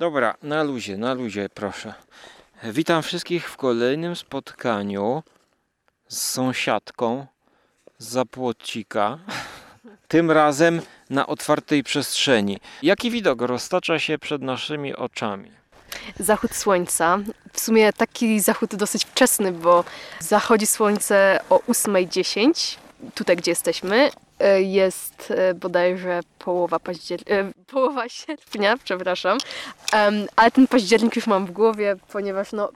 Dobra, na luzie, na luzie, proszę. Witam wszystkich w kolejnym spotkaniu z sąsiadką z zapłocika. Tym razem na otwartej przestrzeni. Jaki widok roztacza się przed naszymi oczami? Zachód słońca. W sumie taki zachód dosyć wczesny, bo zachodzi słońce o 8.10, tutaj gdzie jesteśmy. Jest e, bodajże połowa, paździer- e, połowa sierpnia, przepraszam. Ale ten październik już mam w głowie, ponieważ no,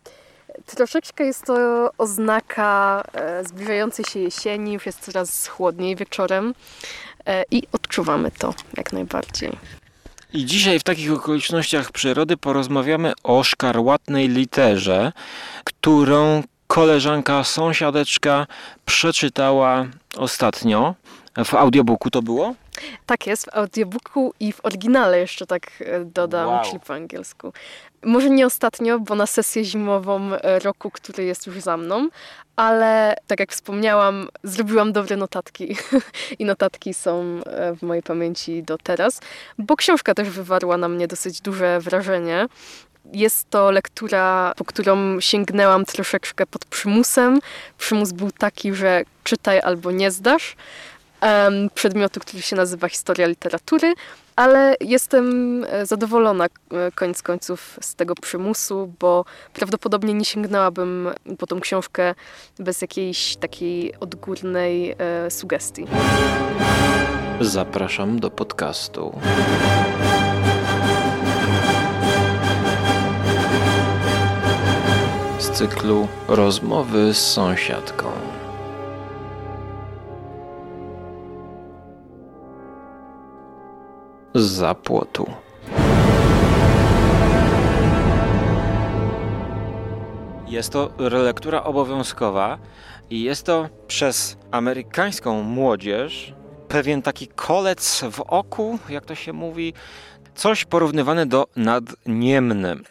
troszeczkę jest to oznaka e, zbliżającej się jesieni, już jest coraz chłodniej wieczorem i odczuwamy to jak najbardziej. I dzisiaj w takich okolicznościach przyrody porozmawiamy o szkarłatnej literze, którą koleżanka, sąsiadeczka przeczytała ostatnio. W audiobooku to było? Tak jest, w audiobooku i w oryginale jeszcze tak e, dodam, Wow. czyli po angielsku. Może nie ostatnio, bo na sesję zimową e, roku, który jest już za mną, ale tak jak wspomniałam, zrobiłam dobre notatki i notatki są e, w mojej pamięci do teraz, bo książka też wywarła na mnie dosyć duże wrażenie. Jest to lektura, po którą sięgnęłam troszeczkę pod przymusem. Przymus był taki, że czytaj albo nie zdasz przedmiotu, który się nazywa Historia Literatury, ale jestem e, zadowolona e, koniec końców z tego przymusu, bo prawdopodobnie nie sięgnęłabym po tą książkę bez jakiejś takiej odgórnej e, sugestii. Zapraszam do podcastu. Z cyklu Rozmowy z sąsiadką. Z zapłotu. Jest to relektura obowiązkowa i jest to przez amerykańską młodzież pewien taki kolec w oku, jak to się mówi, coś porównywane do nadniemnem.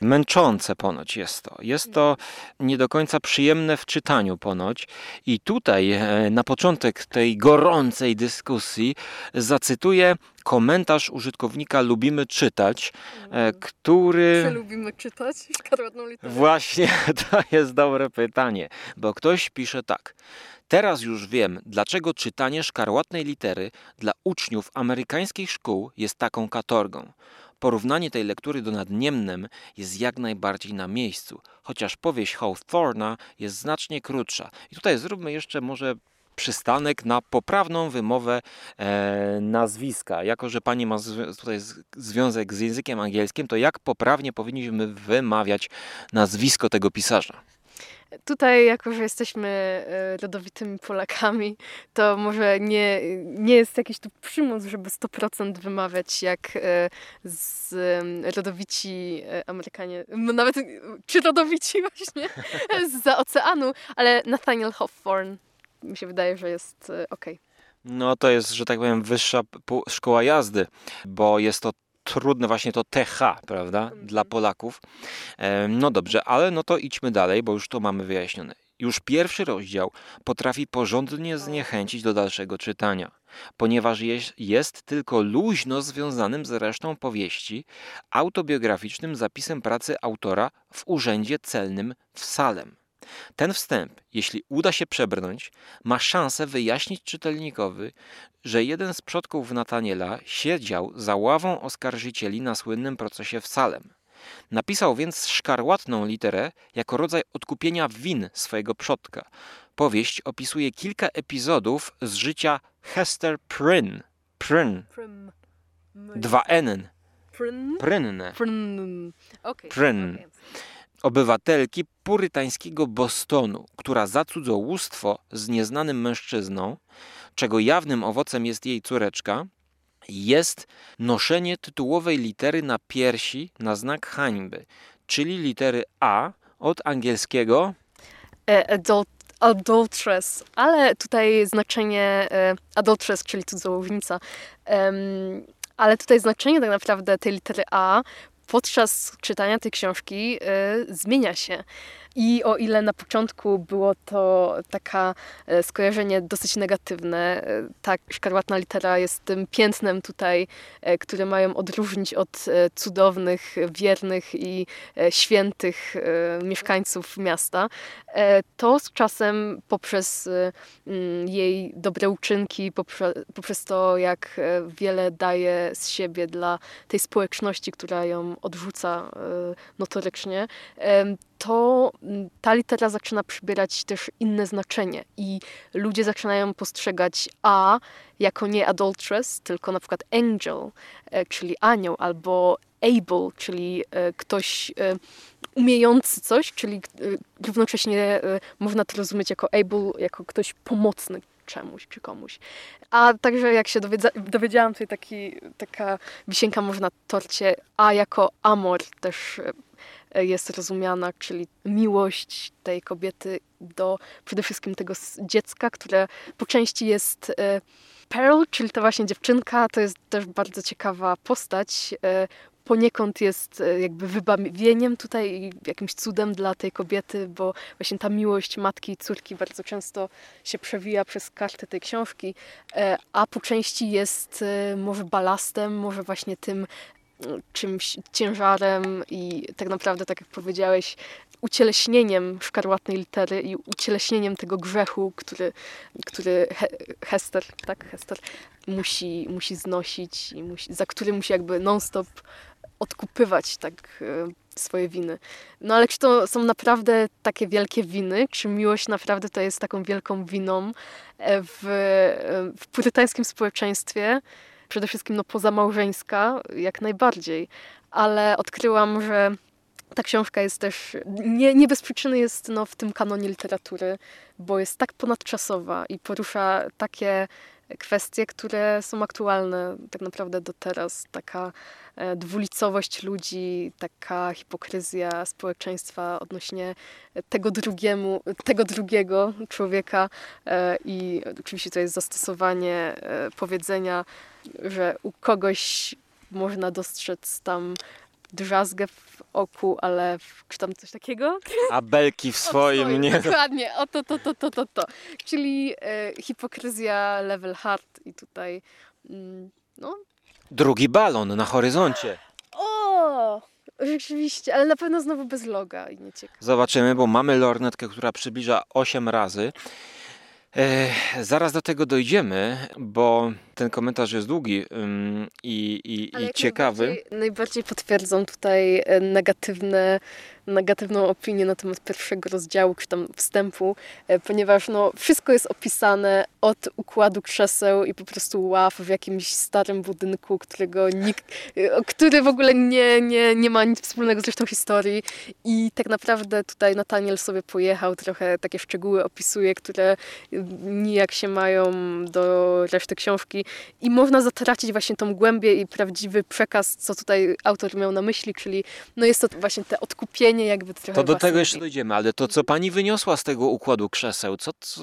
Męczące ponoć jest to. Jest to nie do końca przyjemne w czytaniu ponoć. I tutaj e, na początek tej gorącej dyskusji zacytuję komentarz użytkownika Lubimy Czytać, e, który... lubimy czytać szkarłatną? Właśnie to jest dobre pytanie, bo ktoś pisze tak. Teraz już wiem, dlaczego czytanie szkarłatnej litery dla uczniów amerykańskich szkół jest taką katorgą. Porównanie tej lektury do nadniemnem jest jak najbardziej na miejscu, chociaż powieść Hawthorna jest znacznie krótsza. I tutaj zróbmy jeszcze może przystanek na poprawną wymowę e, nazwiska. Jako, że pani ma zwi- tutaj z- związek z językiem angielskim, to jak poprawnie powinniśmy wymawiać nazwisko tego pisarza? Tutaj, jako że jesteśmy e, rodowitymi Polakami, to może nie, nie jest jakiś tu przymus, żeby 100% wymawiać jak e, z rodowici e, Amerykanie, nawet e, czy rodowici właśnie z oceanu, ale Nathaniel Hawthorne mi się wydaje, że jest e, okej. No to jest, że tak powiem, wyższa szkoła jazdy, bo jest to trudne właśnie to TH, prawda, dla Polaków. E, No dobrze, ale no to idźmy dalej, bo już to mamy wyjaśnione. Już pierwszy rozdział potrafi porządnie zniechęcić do dalszego czytania, ponieważ jest, jest tylko luźno związanym z resztą powieści autobiograficznym zapisem pracy autora w urzędzie celnym w Salem. Ten wstęp, jeśli uda się przebrnąć, ma szansę wyjaśnić czytelnikowi, że jeden z przodków Nataniela siedział za ławą oskarżycieli na słynnym procesie w Salem. Napisał więc szkarłatną literę jako rodzaj odkupienia win swojego przodka. Powieść opisuje kilka epizodów z życia Hester Prynne. Prynne. Prym. Dwa N. Pryn. Prynne. Pryn. Okej. Pryn. Obywatelki purytańskiego Bostonu, która za cudzołóstwo z nieznanym mężczyzną, czego jawnym owocem jest jej córeczka, jest noszenie tytułowej litery na piersi na znak hańby, czyli litery A od angielskiego E, Adult, adulteress, ale tutaj znaczenie e, adulteress, czyli cudzołóżnica, em, ale tutaj znaczenie tak naprawdę tej litery A podczas czytania tej książki e, zmienia się. I o ile na początku było to taka e, skojarzenie dosyć negatywne, e, tak, szkarłatna litera jest tym piętnem tutaj, e, które mają odróżnić od cudownych, wiernych i świętych mieszkańców miasta, to z czasem poprzez mm, jej dobre uczynki, poprze, poprzez to, jak wiele daje z siebie dla tej społeczności, która ją odrzuca notorycznie, to mm, ta litera zaczyna przybierać też inne znaczenie i ludzie zaczynają postrzegać A jako nie adulteress, tylko na przykład angel, e, czyli anioł, albo able, czyli e, ktoś e, umiejący coś, czyli równocześnie można to rozumieć jako able, jako ktoś pomocny czemuś czy komuś. A także jak się dowiedziałam, tutaj taki, taka wisienka może na torcie, a jako amor też jest rozumiana, czyli miłość tej kobiety do przede wszystkim tego dziecka, które po części jest e, Pearl, czyli to właśnie dziewczynka, to jest też bardzo ciekawa postać. e, Poniekąd jest e, jakby wybawieniem tutaj jakimś cudem dla tej kobiety, bo właśnie ta miłość matki i córki bardzo często się przewija przez karty tej książki, e, a po części jest e, może balastem, może właśnie tym czymś ciężarem i tak naprawdę, tak jak powiedziałeś, ucieleśnieniem szkarłatnej litery i ucieleśnieniem tego grzechu, który, który He Hester, tak, Hester musi, musi znosić i musi, za który musi jakby non-stop odkupywać tak e, swoje winy. No ale czy to są naprawdę takie wielkie winy? Czy miłość naprawdę to jest taką wielką winą e, w, e, w purytańskim społeczeństwie? Przede wszystkim no, pozamałżeńska, jak najbardziej. Ale odkryłam, że ta książka jest też, nie, nie bez przyczyny jest no, w tym kanonie literatury, bo jest tak ponadczasowa i porusza takie kwestie, które są aktualne tak naprawdę do teraz. Taka e, dwulicowość ludzi, taka hipokryzja społeczeństwa odnośnie tego, drugiemu, tego drugiego człowieka e, i oczywiście to jest zastosowanie e, powiedzenia, że u kogoś można dostrzec tam drzazgę w oku, ale w, czy tam coś takiego? A belki w swoim, nie? Dokładnie, o to, to, to, to, to, to. Czyli e, hipokryzja level hard i tutaj, mm, no, Drugi balon na horyzoncie. o, rzeczywiście, ale na pewno znowu bez loga i nieciekawe. Zobaczymy, bo mamy lornetkę, która przybliża 8 razy. E, zaraz do tego dojdziemy, bo ten komentarz jest długi ym, i, i, i ciekawy. Najbardziej, najbardziej potwierdzą tutaj e, negatywne, negatywną opinię na temat pierwszego rozdziału, czy tam wstępu, e, ponieważ no, wszystko jest opisane od układu krzeseł i po prostu ław w jakimś starym budynku, którego nikt, który w ogóle nie, nie, nie ma nic wspólnego z resztą historii i tak naprawdę tutaj Nataniel sobie pojechał, trochę takie szczegóły opisuje, które nijak się mają do reszty książki i można zatracić właśnie tą głębię i prawdziwy przekaz, co tutaj autor miał na myśli, czyli no jest to właśnie te odkupienie jakby trochę To do własnej tego jeszcze dojdziemy, ale to co pani wyniosła z tego układu krzeseł? Co, co...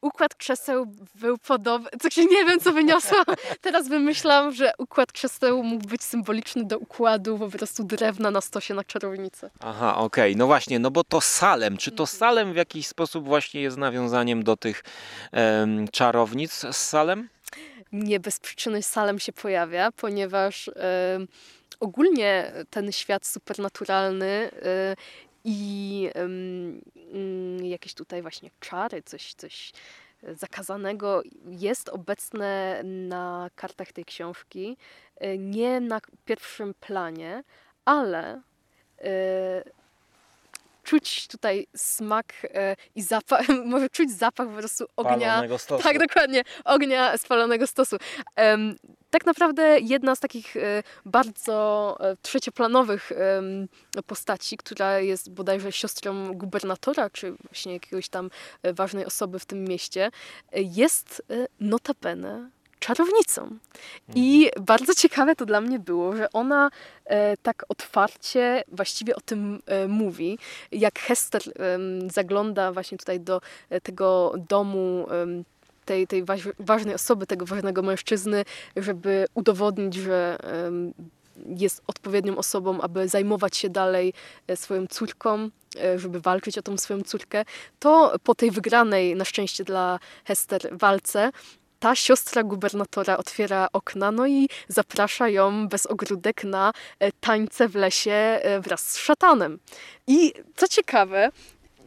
Układ krzeseł był podobny, co się nie wiem co wyniosłam, teraz wymyślam, że układ krzeseł mógł być symboliczny do układu po prostu drewna na stosie na czarownicę. Aha, okej, no właśnie, no bo to Salem, czy to Salem w jakiś sposób właśnie jest nawiązaniem do tych em, czarownic z Salem? nie bez przyczyny Salem się pojawia, ponieważ ogólnie ten świat supernaturalny e, i mm, jakieś tutaj właśnie czary, coś, coś zakazanego jest obecne na kartach tej książki, e, nie na pierwszym planie, ale e, czuć tutaj smak e, i zapach, może czuć zapach po prostu ognia, Palonego stosu. tak, dokładnie. Ognia spalonego stosu. Tak naprawdę jedna z takich e, bardzo e, trzecioplanowych postaci, która jest bodajże siostrą gubernatora, czy właśnie jakiegoś tam e, ważnej osoby w tym mieście, e, jest e, notabene czarownicą. I bardzo ciekawe to dla mnie było, że ona e, tak otwarcie właściwie o tym e, mówi. Jak Hester em, zagląda właśnie tutaj do e, tego domu tej, tej waż, ważnej osoby, tego ważnego mężczyzny, żeby udowodnić, że jest odpowiednią osobą, aby zajmować się dalej e, swoją córką, e, żeby walczyć o tą swoją córkę, to po tej wygranej na szczęście dla Hester walce ta siostra gubernatora otwiera okna, no i zaprasza ją bez ogródek na e, tańce w lesie e, wraz z szatanem. I co ciekawe,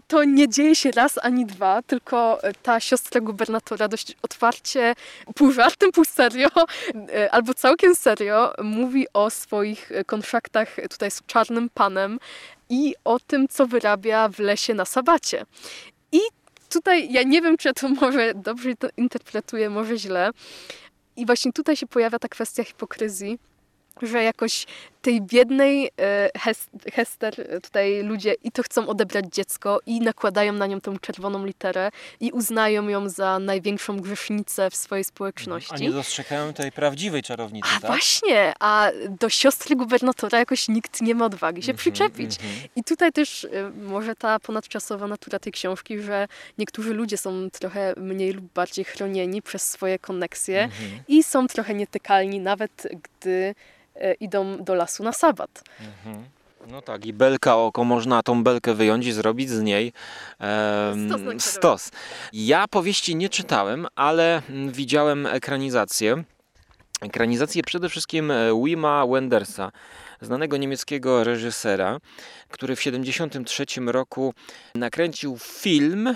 to nie dzieje się raz ani dwa, tylko e, ta siostra gubernatora dość otwarcie, pół żartem, pół serio, albo całkiem serio, mówi o swoich kontraktach tutaj z czarnym panem i o tym, co wyrabia w lesie na sabacie. I tutaj ja nie wiem, czy ja to może dobrze to interpretuję, może źle. I właśnie tutaj się pojawia ta kwestia hipokryzji, że jakoś tej biednej e, Hes- Hester e, tutaj ludzie i to chcą odebrać dziecko i nakładają na nią tą czerwoną literę i uznają ją za największą grzesznicę w swojej społeczności. A nie dostrzegają tej prawdziwej czarownicy, A tak? właśnie, a do siostry gubernatora jakoś nikt nie ma odwagi się Mhm, przyczepić. mhm. I tutaj też y, może ta ponadczasowa natura tej książki, że niektórzy ludzie są trochę mniej lub bardziej chronieni przez swoje koneksje Mhm, i są trochę nietykalni, nawet gdy e, idą do lasu na sabat. mhm. No tak, i belka oko, można tą belkę wyjąć i zrobić z niej Stos na stos. Ja powieści nie czytałem, ale mm, widziałem ekranizację. Ekranizację przede wszystkim e, Wima Wendersa, znanego niemieckiego reżysera, który w 1973 roku nakręcił film, e,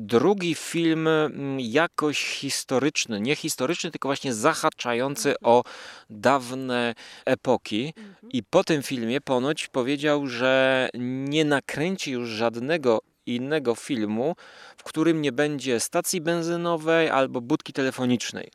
drugi film mm, jakoś historyczny, nie historyczny, tylko właśnie zahaczający o dawne epoki. I po tym filmie ponoć powiedział, że nie nakręci już żadnego innego filmu, w którym nie będzie stacji benzynowej albo budki telefonicznej.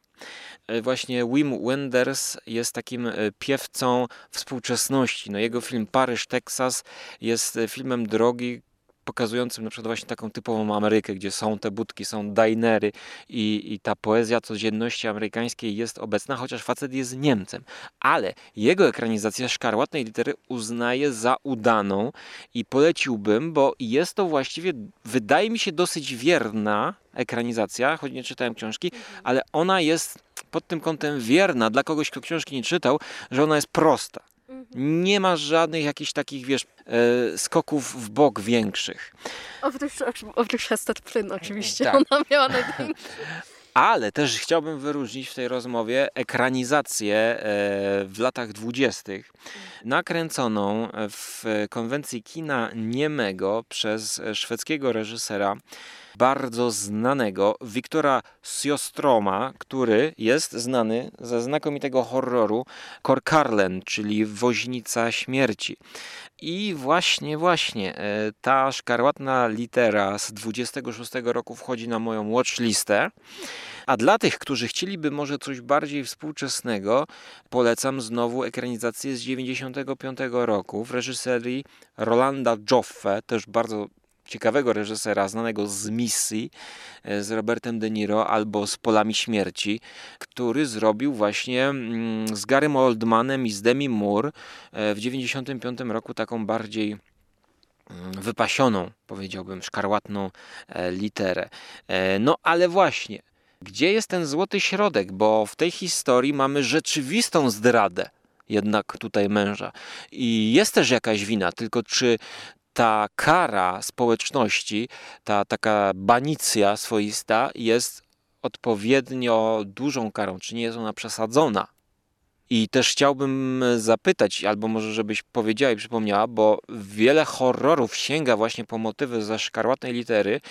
E, Właśnie Wim Wenders jest takim e, piewcą współczesności. No jego film Paryż, Teksas jest e, filmem drogi, pokazującym na przykład właśnie taką typową Amerykę, gdzie są te budki, są dinery i, i ta poezja codzienności amerykańskiej jest obecna, chociaż facet jest Niemcem. Ale jego ekranizacja Szkarłatnej Litery uznaje za udaną i poleciłbym, bo jest to właściwie, wydaje mi się, dosyć wierna ekranizacja, choć nie czytałem książki, ale ona jest pod tym kątem wierna dla kogoś, kto książki nie czytał, że ona jest prosta. Nie ma żadnych jakichś takich, wiesz, e, skoków w bok większych. Oprócz, oprócz Hester oczywiście, Tak. ona miała największy. Ale też chciałbym wyróżnić w tej rozmowie ekranizację e, w latach dwudziestych, nakręconą w konwencji kina niemego przez szwedzkiego reżysera, bardzo znanego Wiktora Sjostroma, który jest znany ze znakomitego horroru Korkarlen, czyli Woźnica Śmierci. I właśnie, właśnie e, ta szkarłatna litera z 26 roku wchodzi na moją watchlistę. A dla tych, którzy chcieliby może coś bardziej współczesnego, polecam znowu ekranizację z 95 roku w reżyserii Rolanda Joffe, też bardzo ciekawego reżysera, znanego z Misji, e, z Robertem De Niro albo z Polami Śmierci, który zrobił właśnie mm, z Garym Oldmanem i z Demi Moore e, w 95 roku taką bardziej mm, wypasioną, powiedziałbym, szkarłatną e, literę. No ale właśnie, gdzie jest ten złoty środek? Bo w tej historii mamy rzeczywistą zdradę jednak tutaj męża. I jest też jakaś wina, tylko czy ta kara społeczności, ta taka banicja swoista jest odpowiednio dużą karą, czy nie jest ona przesadzona? I też chciałbym zapytać, albo może żebyś powiedziała i przypomniała, bo wiele horrorów sięga właśnie po motywy ze szkarłatnej litery,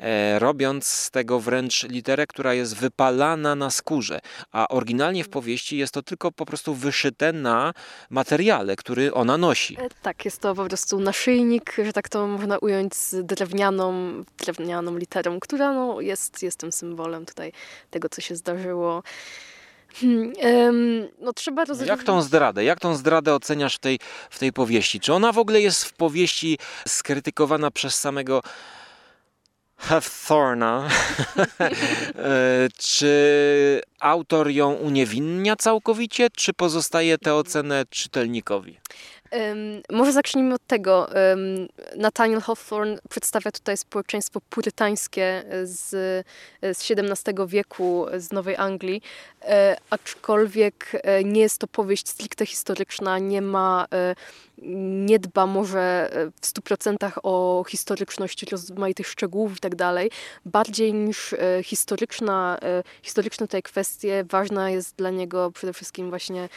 e, robiąc z tego wręcz literę, która jest wypalana na skórze, a oryginalnie w powieści jest to tylko po prostu wyszyte na materiale, który ona nosi. E, Tak, jest to po prostu naszyjnik, że tak to można ująć z drewnianą, drewnianą literą, która no, jest, jest tym symbolem tutaj tego, co się zdarzyło. Hmm, em, no trzeba rozróżnić... Jak tą zdradę, jak tą zdradę oceniasz w tej, w tej powieści? Czy ona w ogóle jest w powieści skrytykowana przez samego Hawthorna? E, czy autor ją uniewinnia całkowicie, czy pozostaje tę ocenę czytelnikowi? Ym, może zacznijmy od tego. Ym, Nathaniel Hawthorne przedstawia tutaj społeczeństwo purytańskie z, z XVII wieku z Nowej Anglii, e, aczkolwiek e, nie jest to powieść stricte historyczna, nie ma, e, nie dba może e, w 100% o historyczność rozmaitych szczegółów i tak dalej. Bardziej niż e, historyczna, e, historyczne tutaj kwestie, ważna jest dla niego przede wszystkim właśnie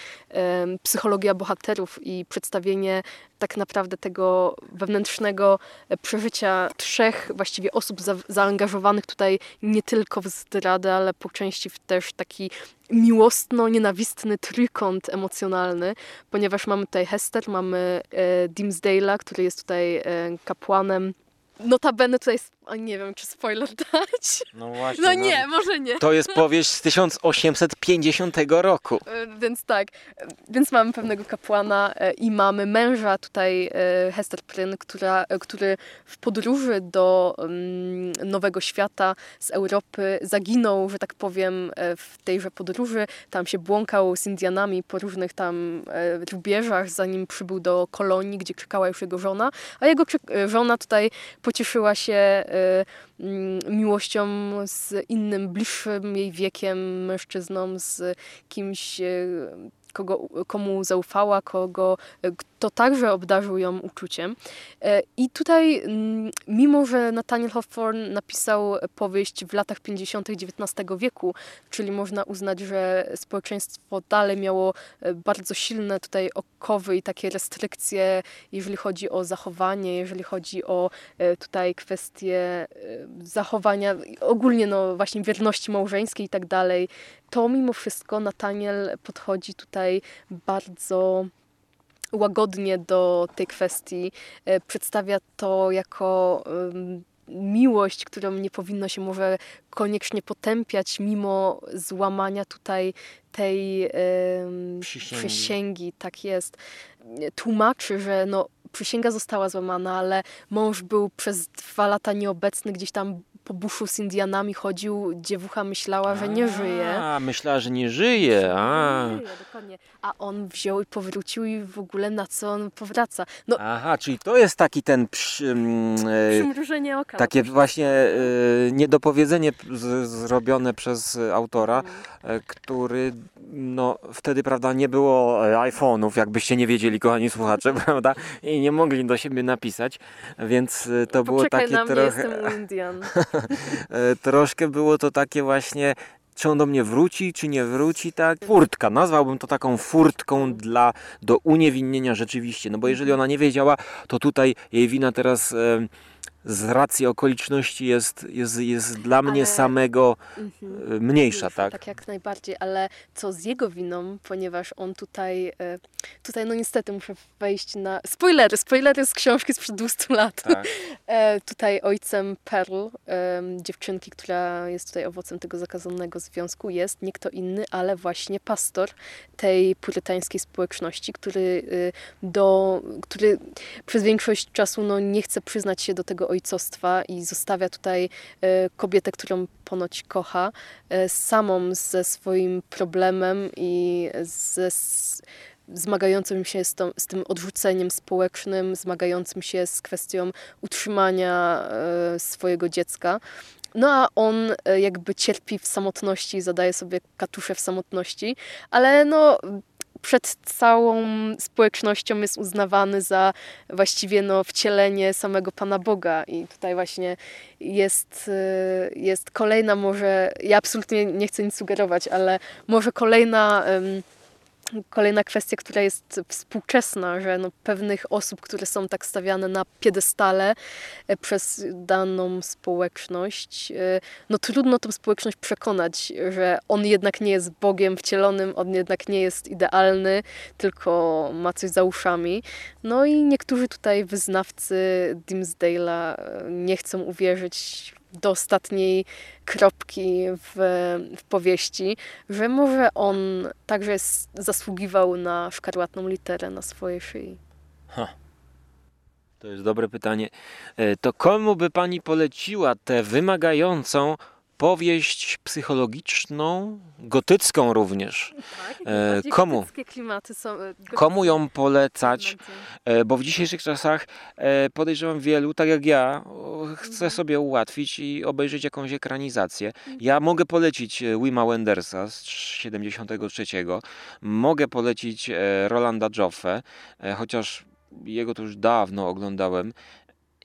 psychologia bohaterów i przedstawienie tak naprawdę tego wewnętrznego przeżycia trzech właściwie osób za, zaangażowanych tutaj nie tylko w zdradę, ale po części w też taki miłosno-nienawistny trójkąt emocjonalny, ponieważ mamy tutaj Hester, mamy e, Dimsdale'a, który jest tutaj e, kapłanem. Notabene tutaj, sp- a nie wiem, czy spoiler dać. No właśnie. No nie, może nie. To jest powieść z 1850 roku. E, Więc tak, e, więc mamy pewnego kapłana e, i mamy męża tutaj Hester Prynne, która, który w podróży do mm, Nowego Świata z Europy zaginął, że tak powiem, w tejże podróży. Tam się błąkał z Indianami po różnych tam rubieżach, zanim przybył do kolonii, gdzie czekała już jego żona, a jego żona tutaj pocieszyła się e, mm, miłością z innym, bliższym jej wiekiem mężczyzną, z kimś, e, kogo, komu zaufała, kogo, kto także obdarzył ją uczuciem. E, I tutaj, mm, mimo że Nathaniel Hawthorne napisał powieść w latach 50. XIX wieku, czyli można uznać, że społeczeństwo dalej miało e, bardzo silne tutaj okowy i takie restrykcje, jeżeli chodzi o zachowanie, jeżeli chodzi o e, tutaj kwestie zachowania, ogólnie no właśnie wierności małżeńskiej i tak dalej, to mimo wszystko Nathaniel podchodzi tutaj bardzo łagodnie do tej kwestii. E, Przedstawia to jako miłość, którą nie powinno się może koniecznie potępiać, mimo złamania tutaj tej Przysięgi. przysięgi. Tak jest. Tłumaczy, że no, przysięga została złamana, ale mąż był przez dwa lata nieobecny, gdzieś tam po buszu z Indianami chodził, dziewucha myślała, że nie żyje. A, myślała, że nie żyje. A. Nie żyje, dokładnie. A on wziął i powrócił i w ogóle na co on powraca? No, Aha, czyli to jest taki ten przy, mm, e, przymrużenie oka. takie właśnie e, niedopowiedzenie z, zrobione przez autora, e, który no wtedy, prawda, nie było iPhone'ów, jakbyście nie wiedzieli, kochani słuchacze, prawda, i nie mogli do siebie napisać, więc e, to było Poczekaj takie na mnie, trochę, jestem Indian. troszkę było to takie właśnie czy on do mnie wróci, czy nie wróci, tak? Furtka, nazwałbym to taką furtką dla, do uniewinnienia rzeczywiście, no bo jeżeli ona nie wiedziała, to tutaj jej wina teraz z racji okoliczności jest, jest, jest dla mnie Ale- samego Mhm. e, mniejsza, tak? Tak jak najbardziej, ale co z jego winą, ponieważ on tutaj, e, tutaj no niestety muszę wejść na... Spoilery, spoilery z książki sprzed 200 lat. Tak. E, tutaj ojcem Pearl, em, dziewczynki, która jest tutaj owocem tego zakazanego związku, jest nie kto inny, ale właśnie pastor tej purytańskiej społeczności, który, y, do, który przez większość czasu no, nie chce przyznać się do tego ojcostwa i zostawia tutaj e, kobietę, którą ponoć kocha, e, samą ze swoim problemem i ze zmagającym się z, tą, z tym odrzuceniem społecznym, zmagającym się z kwestią utrzymania e, swojego dziecka. No a on jakby cierpi w samotności, zadaje sobie katusze w samotności, ale no przed całą społecznością jest uznawany za właściwie no, wcielenie samego Pana Boga. I tutaj właśnie jest, e, jest kolejna może, ja absolutnie nie chcę nic sugerować, ale może kolejna em, Kolejna kwestia, która jest współczesna, że no pewnych osób, które są tak stawiane na piedestale e, przez daną społeczność, e, no trudno tą społeczność przekonać, że on jednak nie jest Bogiem wcielonym, on jednak nie jest idealny, tylko ma coś za uszami. No i niektórzy tutaj wyznawcy Dimsdale'a e, nie chcą uwierzyć do ostatniej kropki w, w powieści, że może on także zasługiwał na szkarłatną literę na swojej szyi. To jest dobre pytanie. E, To komu by pani poleciła tę wymagającą powieść psychologiczną, gotycką również. Tak, E, komu? klimaty są. e, Komu ją polecać? E, Bo w dzisiejszych czasach podejrzewam wielu, tak jak ja, chce sobie ułatwić i obejrzeć jakąś ekranizację. Ja mogę polecić Wima Wendersa z 73. Mogę polecić Rolanda Joffe, chociaż jego to już dawno oglądałem.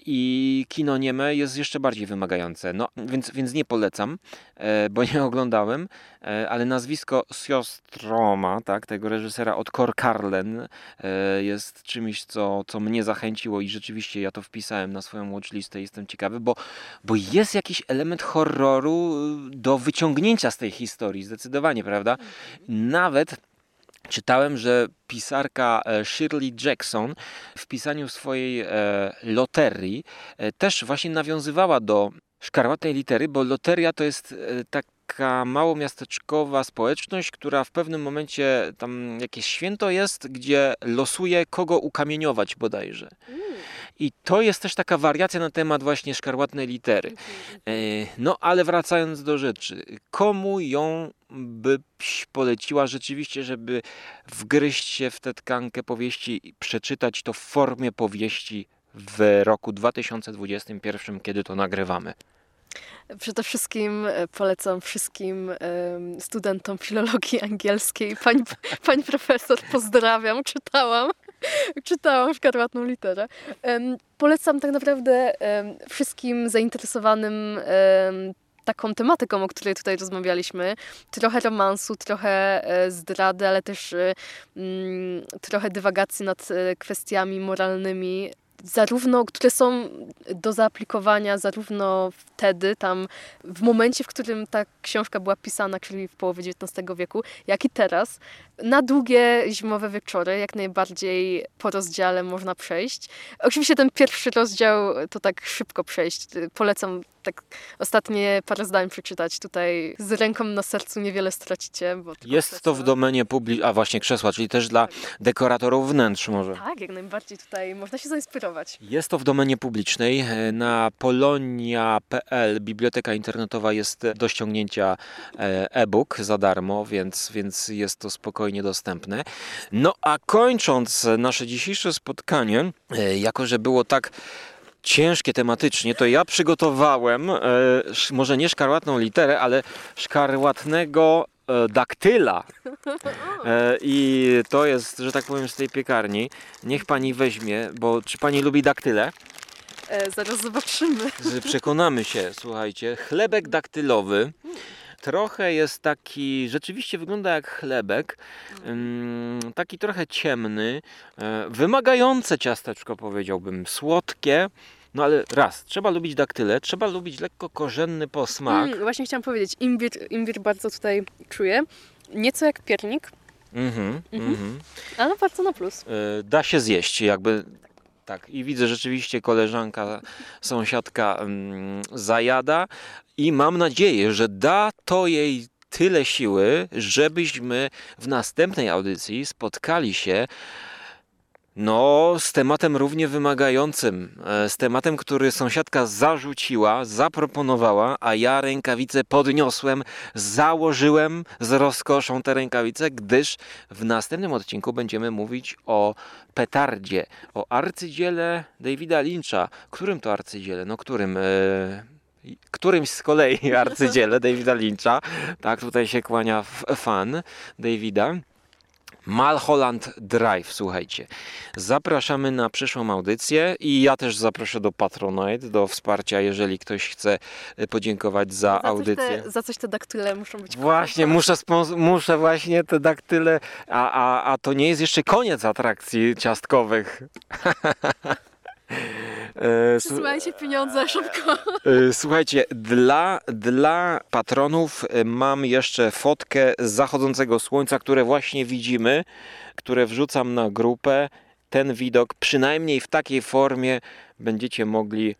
I kino nieme jest jeszcze bardziej wymagające. No, więc, więc nie polecam, e, bo nie oglądałem, e, ale nazwisko Sjostroma, tak, tego reżysera od Korkarlen, e, jest czymś, co, co mnie zachęciło i rzeczywiście ja to wpisałem na swoją watchlistę. Jestem ciekawy, bo, bo jest jakiś element horroru do wyciągnięcia z tej historii, zdecydowanie, prawda? Nawet czytałem, że pisarka e, Shirley Jackson w pisaniu swojej e, loterii e, też właśnie nawiązywała do szkarłatnej litery, bo loteria to jest e, taka małomiasteczkowa społeczność, która w pewnym momencie tam jakieś święto jest, gdzie losuje kogo ukamieniować bodajże. Mm, I to jest też taka wariacja na temat właśnie szkarłatnej litery. mhm, E, mhm. No ale wracając do rzeczy, komu ją byś poleciła rzeczywiście, żeby wgryźć się w tę tkankę powieści i przeczytać to w formie powieści w roku 2021, kiedy to nagrywamy? Przede wszystkim e, polecam wszystkim studentom filologii angielskiej. Pani, pani profesor, pozdrawiam, czytałam. Czytałam szkarłatną literę. Em, Polecam tak naprawdę em, wszystkim zainteresowanym em, taką tematyką, o której tutaj rozmawialiśmy. Trochę romansu, trochę e, zdrady, ale też e, mm, trochę dywagacji nad e, kwestiami moralnymi, zarówno, które są do zaaplikowania zarówno wtedy, tam w momencie, w którym ta książka była pisana, czyli w połowie XIX wieku, jak i teraz. Na długie zimowe wieczory, jak najbardziej po rozdziale można przejść. Oczywiście ten pierwszy rozdział to tak szybko przejść. Polecam tak ostatnie parę zdań przeczytać. Tutaj z ręką na sercu niewiele stracicie. Jest to w domenie publicznej, a właśnie krzesła, czyli też dla dekoratorów wnętrz może. Tak, jak najbardziej tutaj można się zainspirować. Jest to w domenie publicznej. E, Na polonia.pl biblioteka internetowa jest do ściągnięcia e, e-book za darmo, więc, więc jest to spokojnie dostępne. No a kończąc nasze dzisiejsze spotkanie, e, jako że było tak ciężkie tematycznie, to ja przygotowałem e, może nie szkarłatną literę, ale szkarłatnego e, daktyla. E, I to jest, że tak powiem, z tej piekarni. Niech pani weźmie, bo czy pani lubi daktyle? E, zaraz zobaczymy. Przekonamy się, słuchajcie. Chlebek daktylowy. Trochę jest taki, rzeczywiście wygląda jak chlebek, ym, taki trochę ciemny, e, wymagające ciasteczko powiedziałbym, słodkie, no ale raz, trzeba lubić daktyle, trzeba lubić lekko korzenny posmak. Mm, właśnie chciałam powiedzieć, imbir, imbir bardzo tutaj czuję. Nieco jak piernik, Mhm, Mhm. mhm. ale bardzo na plus. E, da się zjeść, jakby tak. I widzę rzeczywiście koleżanka, sąsiadka mm, zajada i mam nadzieję, że da to jej tyle siły, żebyśmy w następnej audycji spotkali się no, z tematem równie wymagającym, e, z tematem, który sąsiadka zarzuciła, zaproponowała, a ja rękawice podniosłem, założyłem z rozkoszą te rękawice, gdyż w następnym odcinku będziemy mówić o petardzie, o arcydziele Davida Lyncha. Którym to arcydziele? No którym? E, którymś z kolei arcydziele Davida Lyncha. Tak, tutaj się kłania fan Davida. Malholland Drive, słuchajcie. Zapraszamy na przyszłą audycję i ja też zaproszę do Patronite, do wsparcia, jeżeli ktoś chce e, podziękować za, Za coś, audycję. te, za coś te daktyle muszą być Właśnie, muszę, muszę właśnie te daktyle, a, a, a to nie jest jeszcze koniec atrakcji ciastkowych. E, Słuchajcie, pieniądze szybko. E, Słuchajcie, dla, dla patronów e, mam jeszcze fotkę z zachodzącego słońca, które właśnie widzimy, które wrzucam na grupę. Ten widok, przynajmniej w takiej formie, będziecie mogli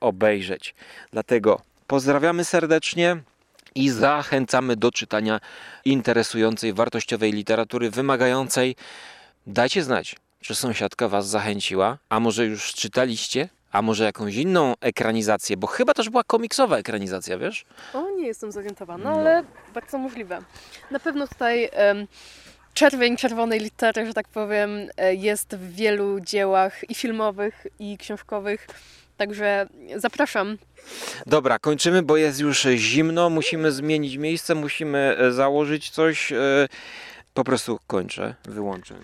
obejrzeć. Dlatego pozdrawiamy serdecznie i zachęcamy do czytania interesującej, wartościowej literatury, wymagającej. Dajcie znać, czy sąsiadka Was zachęciła, a może już czytaliście, A może jakąś inną ekranizację, bo chyba też była komiksowa ekranizacja, wiesz? O, nie jestem zorientowana, No. ale bardzo możliwe. Na pewno tutaj em, czerwień czerwonej litery, że tak powiem, e, jest w wielu dziełach i filmowych, i książkowych. Także zapraszam. Dobra, kończymy, bo jest już zimno, musimy zmienić miejsce, musimy e, założyć coś. e, Po prostu kończę, wyłączę.